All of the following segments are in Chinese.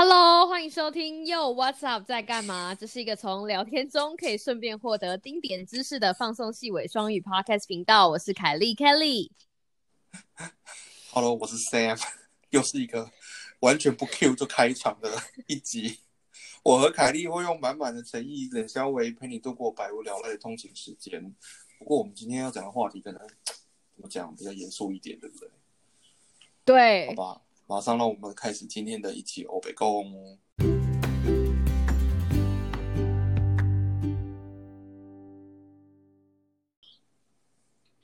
Hello，欢迎收听 Yo What's Up 在干嘛？这是一个从聊天中可以顺便获得丁点知识的放松细尾双语 Podcast 频道。我是凯莉 Kelly。Hello，我是 Sam，又是一个完全不 Q 就开场的一集。我和凯莉会用满满的诚意、冷笑为陪你度过百无聊赖的通勤时间。不过，我们今天要讲的话题可能怎么讲比较严肃一点，对不对？对好，吧，马上让我们开始今天的一期欧北共。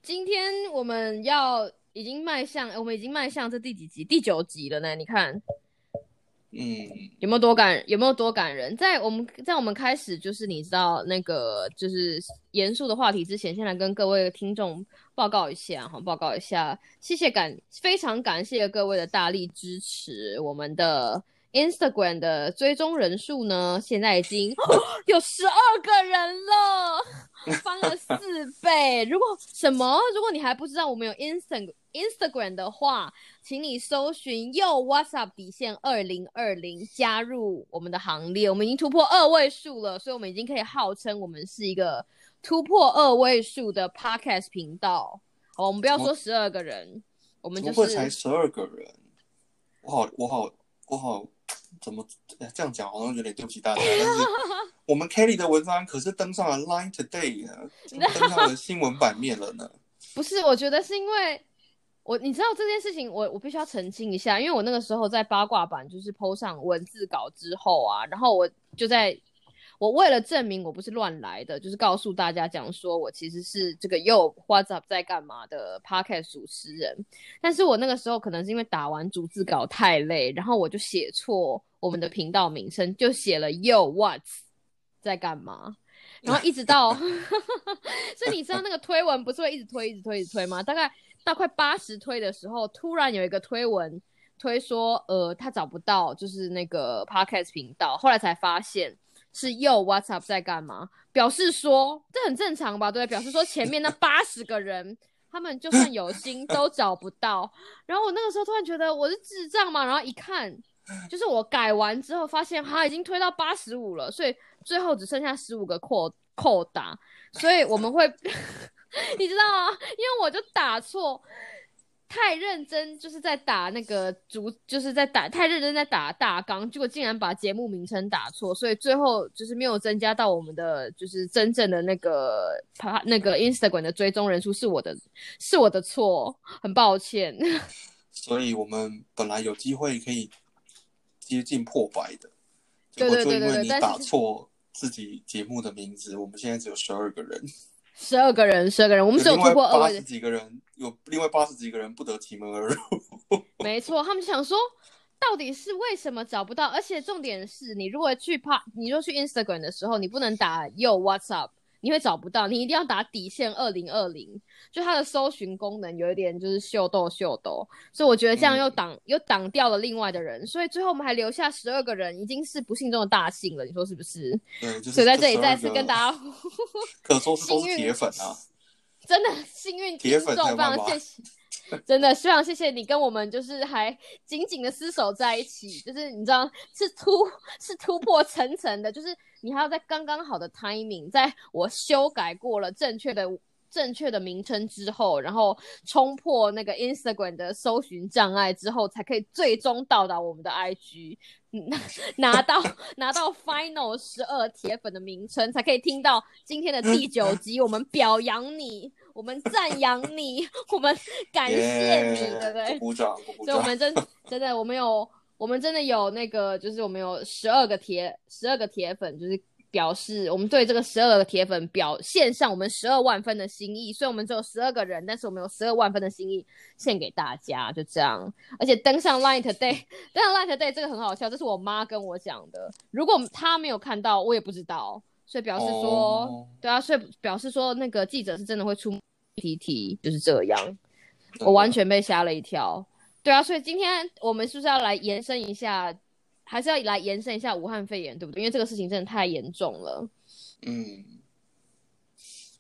今天我们要已经迈向，我们已经迈向这第几集？第九集了呢？你看嗯，有没有多感？有没有多感人？在我们在我们开始就是你知道那个就是严肃的话题之前，先来跟各位听众报告一下哈，报告一下，谢谢感非常感谢各位的大力支持，我们的 Instagram 的追踪人数呢，现在已经 有十二个人了，翻了四倍。如果什么？如果你还不知道我们有 Instagram Instagram 的话，请你搜寻 Yo WhatsApp 底线二零二零，加入我们的行列。我们已经突破二位数了，所以我们已经可以号称我们是一个突破二位数的 Podcast 频道。好，我们不要说十二个人，我们就怎么会才十二个人？我好，我好，我好，怎么这样讲好像有点对不起大家，但是我们 Kelly 的文章可是登上了 Line Today 呢，登上了新闻版面了呢。不是？我觉得是因为我，你知道这件事情，我我必须要澄清一下，因为我那个时候在八卦版就是 PO 上文字稿之后啊，然后我就在。我为了证明我不是乱来的，就是告诉大家讲说我其实是这个又 What's Up 在干嘛的 Podcast 主持人，但是我那个时候可能是因为打完逐字稿太累，然后我就写错我们的频道名称，就写了 Yo What's 在干嘛，然后一直到，所以你知道那个推文不是会一直推、一直推、一直推吗？大概到快八十推的时候，突然有一个推文推说，呃，他找不到就是那个 Podcast 频道，后来才发现。是 Yo What's Up 在干嘛？表示说这很正常吧？对，表示说前面那八十个人，他们就算有心 都找不到。然后我那个时候突然觉得我是智障嘛，然后一看，就是我改完之后发现，哈，已经推到八十五了，所以最后只剩下十五个扣扣打，所以我们会，你知道吗？因为我就打错。太认真，就是在打那个主，就是在打太认真在打大纲，结果竟然把节目名称打错，所以最后就是没有增加到我们的就是真正的那个他那个 Instagram 的追踪人数是我的是我的错，很抱歉。所以我们本来有机会可以接近破百的，对结果就因为你打错自己节目的名字，我们现在只有十二个人，十二个人，十二个人，我们只有突破二十，几个人，有另外八十几个人不得其门而入。没错，他们想说。到底是为什么找不到？而且重点是你如果去怕，你如果去 Instagram 的时候，你不能打 Yo What's Up，你会找不到，你一定要打底线二零二零，就它的搜寻功能有一点就是秀逗秀逗，所以我觉得这样又挡、又挡掉了另外的人，所以最后我们还留下十二个人，已经是不幸中的大幸了，你说是不是？对，就是所以在这里再次跟大家 可说是都幸运是铁粉啊。真的幸运听铁众，非粉才有办法常谢谢，真的非常谢谢你跟我们就是还紧紧的厮守在一起，就是你知道是突是突破层层的，就是你还要在刚刚好的 timing，在我修改过了正确的。正确的名称之后，然后冲破那个 Instagram 的搜寻障碍之后，才可以最终到达我们的 IG，拿拿到拿到 Final 十二铁粉的名称，才可以听到今天的第九集。我们表扬你，我们赞扬你，我们感谢你，对不对？鼓掌，鼓掌。所以我们真真的，我们有我们真的有那个，就是我们有十二个铁十二个铁粉，就是表示我们对这个十二个铁粉表献上我们十二万分的心意。虽然我们只有十二个人，但是我们有十二万分的心意献给大家，就这样。而且登上 Line Today，登上 Line Today 这个很好笑，这是我妈跟我讲的。如果她没有看到，我也不知道。所以表示说，哦对啊，所以表示说那个记者是真的会出 PPT，就是这样。我完全被吓了一跳。对啊，所以今天我们是不是要来延伸一下，还是要来延伸一下武汉肺炎，对不对？因为这个事情真的太严重了。嗯，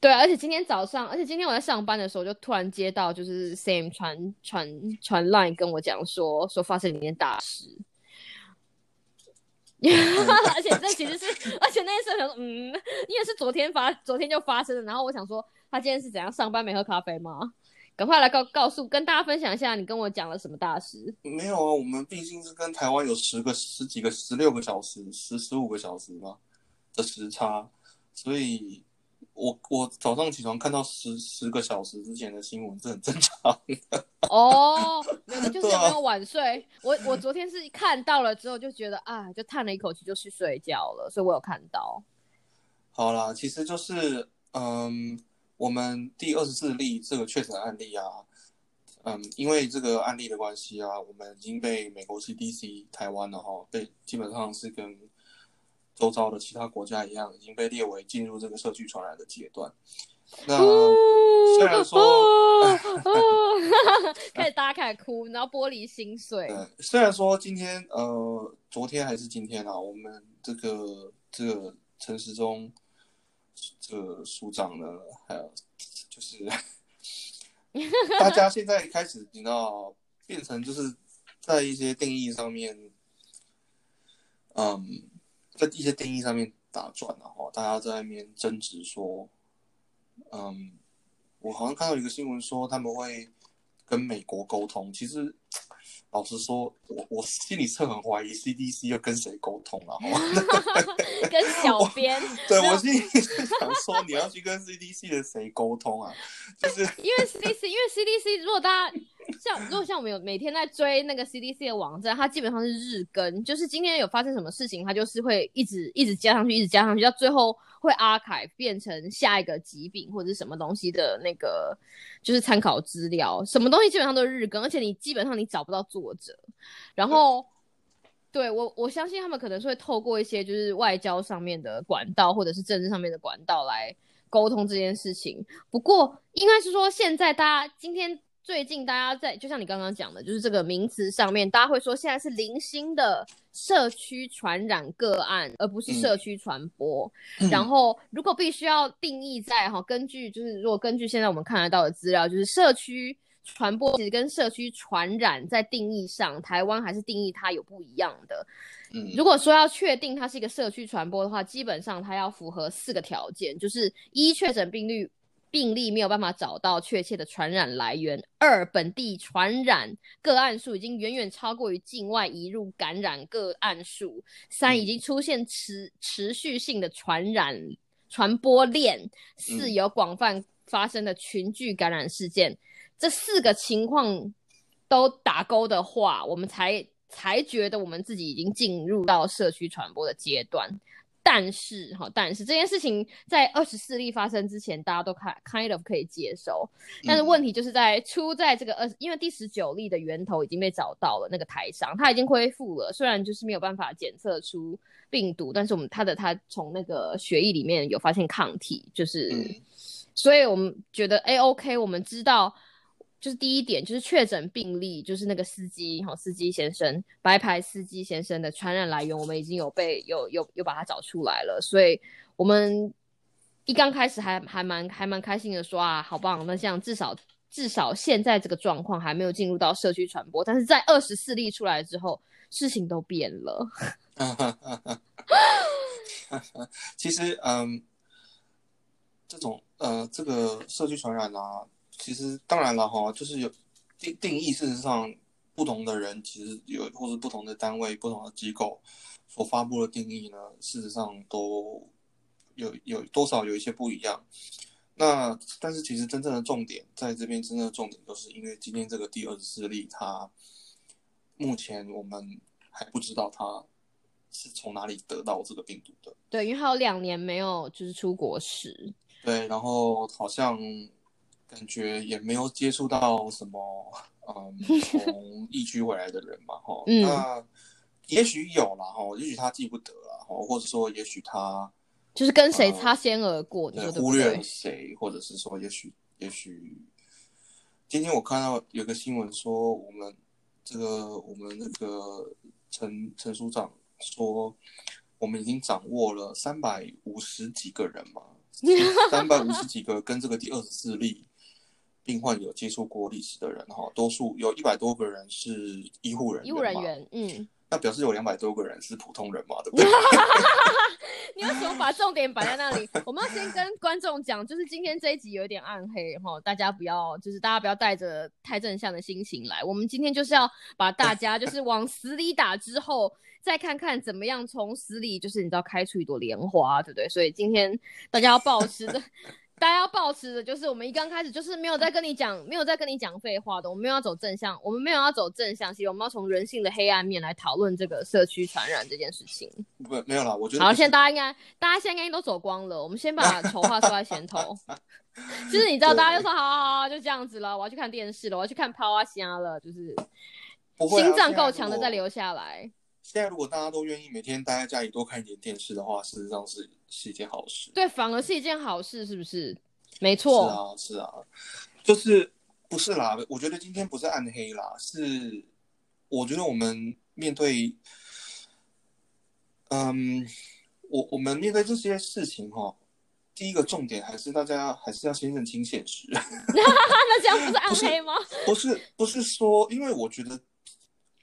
对啊，而且今天早上，而且今天我在上班的时候，就突然接到就是 Sam 传传传 Line 跟我讲说，说发生了一件大事。而且这其实是，而且那件事想说，嗯，因为是昨天发，昨天就发生的。然后我想说，他今天是怎样上班没喝咖啡吗？赶快来告告诉，跟大家分享一下，你跟我讲了什么大事？没有啊，我们毕竟是跟台湾有十个、十几个、十六个小时、十十五个小时嘛的时差，所以我我早上起床看到十十个小时之前的新闻是很正常的。哦，就是有没有晚睡？我我昨天是看到了之后就觉得啊，就叹了一口气就去睡觉了，所以我有看到。好啦，其实就是嗯。我们第二十四例这个确诊案例啊，嗯，因为这个案例的关系啊，我们已经被美国 CDC 台湾了哈，被基本上是跟周遭的其他国家一样，已经被列为进入这个社区传染的阶段。那虽然说，开始大家开始哭，然后玻璃心碎。虽然说今天呃，昨天还是今天啊，我们这个这个陈时中。这个署长呢，还有就是，大家现在开始，你知道，变成就是在一些定义上面，嗯，在一些定义上面打转然后。大家在外面争执说，嗯，我好像看到一个新闻说他们会跟美国沟通，其实。老实说，我我心里是很怀疑 CDC 要跟谁沟通啊？跟小编。对我心里是想说，你要去跟 CDC 的谁沟通啊？就是因为 CDC，因为 CDC，如果大家。像如果像我们有每天在追那个 CDC 的网站，它基本上是日更，就是今天有发生什么事情，它就是会一直一直加上去，一直加上去，到最后会 archive 变成下一个疾病或者是什么东西的那个就是参考资料，什么东西基本上都是日更，而且你基本上你找不到作者。然后对我我相信他们可能是会透过一些就是外交上面的管道或者是政治上面的管道来沟通这件事情。不过应该是说现在大家今天。最近大家在，就像你刚刚讲的，就是这个名词上面，大家会说现在是零星的社区传染个案，而不是社区传播。然后，如果必须要定义在哈，根据就是如果根据现在我们看得到的资料，就是社区传播其实跟社区传染在定义上，台湾还是定义它有不一样的。嗯，如果说要确定它是一个社区传播的话，基本上它要符合四个条件，就是一确诊病例。病例没有办法找到确切的传染来源。二，本地传染个案数已经远远超过于境外移入感染个案数。三，已经出现持持续性的传染传播链。四，有广泛发生的群聚感染事件。这四个情况都打勾的话，我们才才觉得我们自己已经进入到社区传播的阶段。但是哈，但是这件事情在二十四例发生之前，大家都看 kind of 可以接受。但是问题就是在出在这个二，因为第十九例的源头已经被找到了，那个台商他已经恢复了，虽然就是没有办法检测出病毒，但是我们他的他从那个血液里面有发现抗体，就是，所以我们觉得哎 OK，我们知道。就是第一点，就是确诊病例，就是那个司机哈，司机先生，白牌司机先生的传染来源，我们已经有被有有有把它找出来了，所以我们一刚开始还还蛮还蛮开心的，说啊，好棒，那这样至少至少现在这个状况还没有进入到社区传播，但是在二十四例出来之后，事情都变了。其实，嗯，这种呃，这个社区传染啊。其实当然了哈，就是有定定义。事实上，不同的人其实有，或是不同的单位、不同的机构所发布的定义呢，事实上都有有多少有一些不一样。那但是其实真正的重点在这边，真正的重点都是因为今天这个第二十四例，它目前我们还不知道它是从哪里得到这个病毒的。对，因为还有两年没有就是出国史。对，然后好像。感觉也没有接触到什么，嗯，从疫区回来的人嘛，哈，那也许有啦，哈，也许他记不得啦，哈，或者说也许他就是跟谁擦肩而过，忽略了谁，或者是说，也许，也许今天我看到有个新闻说，我们这个我们那个陈陈署长说，我们已经掌握了三百五十几个人嘛，三百五十几个跟这个第二十四例。病患有接触过历史的人哈，多数有一百多个人是医护人员。医护人员，嗯。那表示有两百多个人是普通人嘛，对不对？你为什么把重点摆在那里？我们要先跟观众讲，就是今天这一集有点暗黑哈，大家不要，就是大家不要带着太正向的心情来。我们今天就是要把大家就是 往死里打，之后再看看怎么样从死里就是你知道开出一朵莲花，对不对？所以今天大家要保持着。大家要保持的就是我们一刚开始就是没有在跟你讲，没有在跟你讲废话的，我们没有要走正向，我们没有要走正向，其实我们要从人性的黑暗面来讨论这个社区传染这件事情。不，没有啦，我觉得。好，现在大家应该，大家现在应该都走光了，我们先把 丑话说在前头。就是你知道，大家就说好好好，就这样子了，我要去看电视了，我要去看抛啊虾了，就是心脏够强的再留下来。现在如果大家都愿意每天待在家里多看一点电视的话，事实上是是一件好事。对，反而是一件好事，是不是？没错。是啊，是啊，就是不是啦？我觉得今天不是暗黑啦，是我觉得我们面对，嗯，我我们面对这些事情哈，第一个重点还是大家还是要先认清现实。那这样不是暗黑吗？不是，不是说，因为我觉得。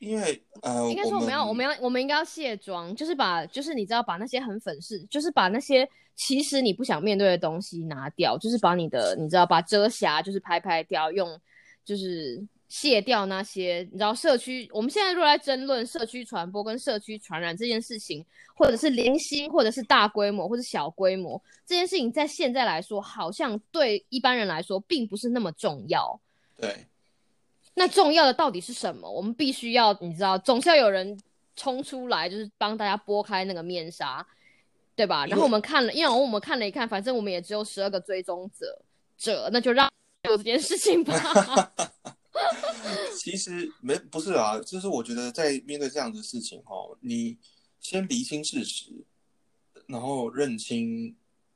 因为呃，应该说我们要我们要我们应该要卸妆，就是把就是你知道把那些很粉饰，就是把那些其实你不想面对的东西拿掉，就是把你的你知道把遮瑕就是拍拍掉，用就是卸掉那些你知道社区我们现在如果在争论社区传播跟社区传染这件事情，或者是零星或者是大规模或者小规模这件事情，在现在来说好像对一般人来说并不是那么重要。对。那重要的到底是什么？我们必须要，你知道，总是要有人冲出来，就是帮大家拨开那个面纱，对吧？然后我们看了，因为我们看了一看，反正我们也只有十二个追踪者者，那就让有这件事情吧。其实没不是啊，就是我觉得在面对这样的事情哈，你先厘清事实，然后认清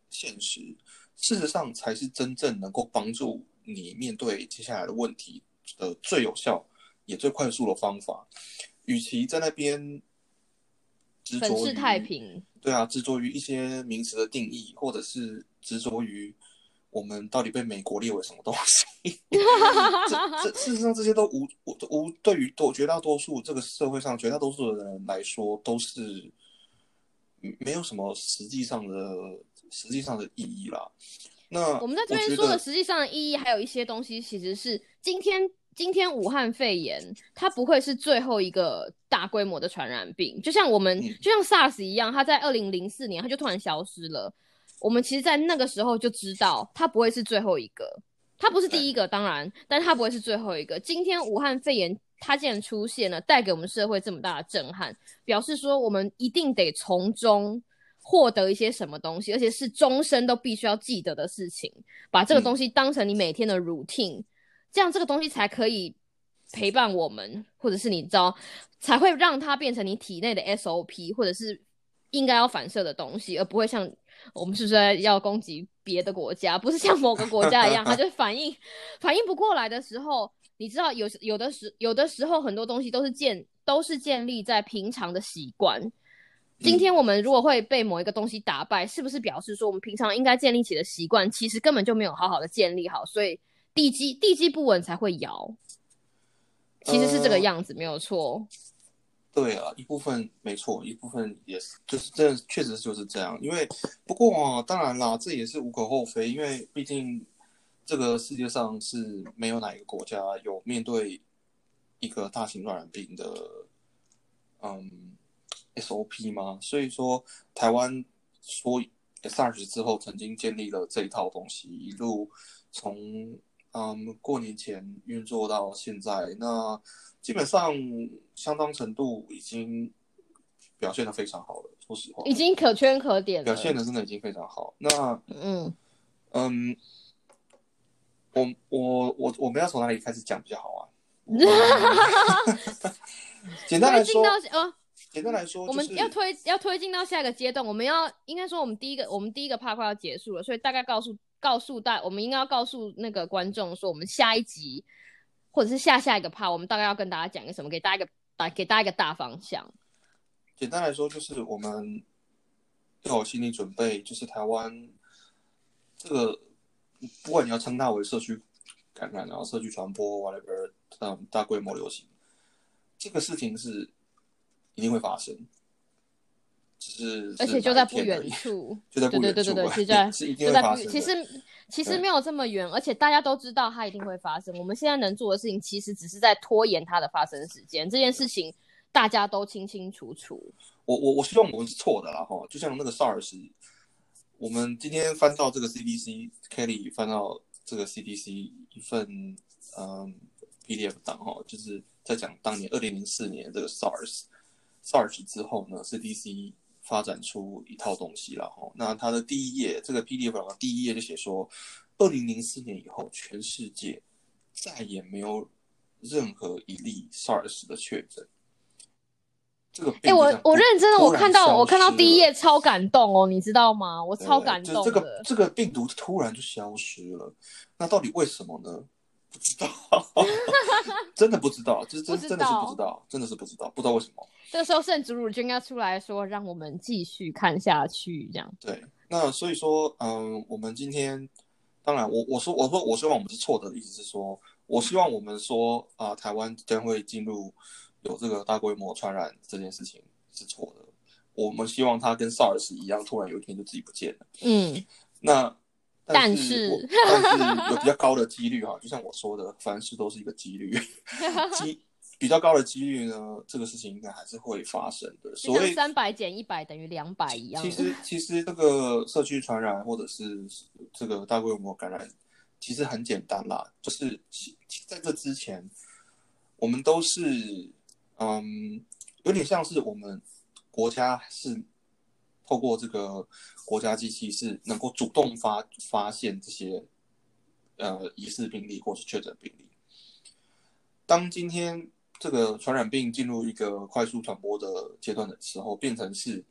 现实，事实上才是真正能够帮助你面对接下来的问题。的最有效也最快速的方法，与其在那边执着于对啊，执着于一些名词的定义，或者是执着于我们到底被美国列为什么东西，这这事实上这些都无无对于多绝大多数这个社会上绝大多数的人来说都是没有什么实际上的实际上的意义啦。那我们在这边说的实际上的意义，还有一些东西其实是今天。今天武汉肺炎它不会是最后一个大规模的传染病，就像我们就像 SARS 一样，它在二零零四年它就突然消失了。我们其实，在那个时候就知道它不会是最后一个，它不是第一个，当然，但它不会是最后一个。今天武汉肺炎它竟然出现了，带给我们社会这么大的震撼，表示说我们一定得从中获得一些什么东西，而且是终身都必须要记得的事情，把这个东西当成你每天的 routine。这样这个东西才可以陪伴我们，或者是你知道，才会让它变成你体内的 SOP，或者是应该要反射的东西，而不会像我们是不是要攻击别的国家？不是像某个国家一样，它就反应反应不过来的时候，你知道有有的时有的时候很多东西都是建都是建立在平常的习惯。今天我们如果会被某一个东西打败，是不是表示说我们平常应该建立起的习惯，其实根本就没有好好的建立好，所以。地基地基不稳才会摇，其实是这个样子，没有错。对啊，一部分没错，一部分也是，就是这确实就是这样。因为不过啊，当然啦，这也是无可厚非，因为毕竟这个世界上是没有哪一个国家有面对一个大型传染病的嗯 SOP 吗？所以说，台湾说 SARS 之后曾经建立了这一套东西，一路从。嗯，过年前运作到现在，那基本上相当程度已经表现的非常好了。说实话，已经可圈可点了，表现的真的已经非常好。那嗯嗯，我我我我们要从哪里开始讲比较好啊？简单来说，简单来说，我们要推要推进到下一个阶段。我们要应该说，我们第一个我们第一个 part 快要结束了，所以大概告诉。告诉大，我们应该要告诉那个观众说，我们下一集或者是下下一个 part，我们大概要跟大家讲一个什么，给大家一个大给大家一个大方向。简单来说，就是我们要有心理准备，就是台湾这个，不管你要称它为社区感染，然后社区传播，whatever，嗯，大规模流行，这个事情是一定会发生，只是而且 就在不远处，就在不远处，对对对对对，就在是一定就在不。其实其实没有这么远，而且大家都知道它一定会发生。我们现在能做的事情，其实只是在拖延它的发生时间。这件事情大家都清清楚楚。我我我希望我们是错的啦哈，就像那个 SARS，我们今天翻到这个 CDC Kelly 翻到这个 CDC 一份嗯 PDF 档哈，就是在讲当年二零零四年这个 SARS SARS 之后呢，CDC 发展出一套东西了哈。那它的第一页这个 PDF 档的第一页就写说，二零零四年以后，全世界再也没有任何一例 SARS 的确诊。这个哎、病我我认真的，我看到我看到第一页超感动哦，你知道吗？我超对感动这个。这个病毒突然就消失了，那到底为什么呢？不知道，真的不知道，这真真的是不知道，真的是不知道，不知道为什么。这个时候圣祖鲁就应该出来说，让我们继续看下去，这样。对，那所以说，嗯，我们今天，当然我我说我说我希望我们是错的，意思是说，我希望我们说啊、台湾将会进入有这个大规模传染这件事情是错的。我们希望它跟 SARS 一样，突然有一天就自己不见了。嗯，那但是 但是有比较高的几率哈，就像我说的，凡事都是一个几率，几比较高的几率呢，这个事情应该还是会发生的。所以三百减一百等于两百一样。其实其实这个社区传染或者是这个大规模感染，其实很简单啦，就是其在这之前，我们都是嗯，有点像是我们国家是透过这个国家机器是能够主动发发现这些呃疑似病例或是确诊病例。当今天这个传染病进入一个快速传播的阶段的时候，变成是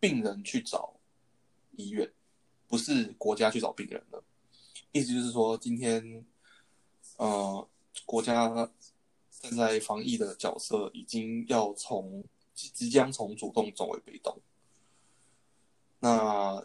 病人去找医院，不是国家去找病人了。意思就是说，今天呃，国家站在防疫的角色，已经要从即将从主动转为被动。那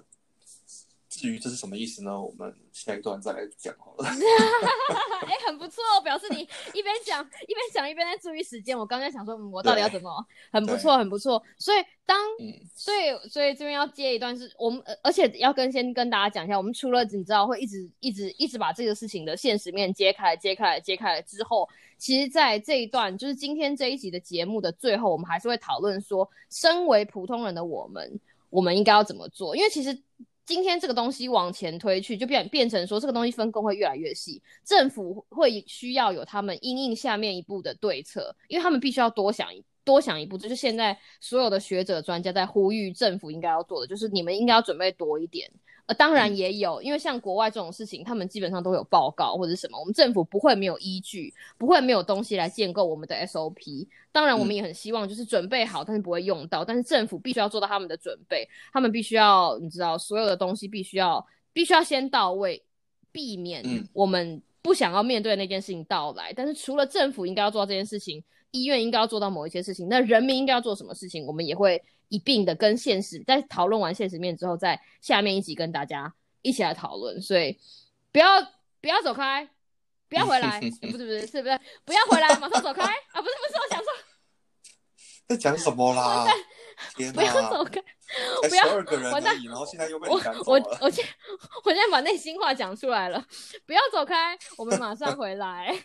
至于这是什么意思呢？我们下一段再来讲好了。哎、很不错，表示你一边讲一边讲一边在注意时间。我刚才想说，嗯，我到底要怎么？很不错，很不错。所以当嗯，所以所以这边要接一段是我们，呃而且要跟先跟大家讲一下，我们除了你知道会一直一直一直把这个事情的现实面揭开、揭开、揭开之后，其实，在这一段就是今天这一集的节目的最后，我们还是会讨论说，身为普通人的我们，我们应该要怎么做？因为其实。今天这个东西往前推去，就变变成说这个东西分工会越来越细，政府会需要有他们因应下面一步的对策，因为他们必须要多想一多想一步。就是现在所有的学者专家在呼吁政府应该要做的，就是你们应该要准备多一点。呃，当然也有，因为像国外这种事情，他们基本上都有报告或者什么，我们政府不会没有依据，不会没有东西来建构我们的 SOP。当然，我们也很希望就是准备好，但是不会用到，但是政府必须要做到他们的准备，他们必须要你知道，所有的东西必须要必须要先到位，避免嗯。我们不想要面对那件事情到来。但是除了政府应该要做到这件事情，医院应该要做到某一些事情，那人民应该要做什么事情，我们也会一并的跟现实，在讨论完现实面之后，在下面一集跟大家一起来讨论。所以不要不要走开，不要回来，欸不是不是是不是不要回来，马上走开啊！不是不是，我想说 在讲什么啦？天不要，走开，才不要十二个人完蛋，然后现在又被我我了。我现我现在把内心话讲出来了，不要走开，我们马上回来。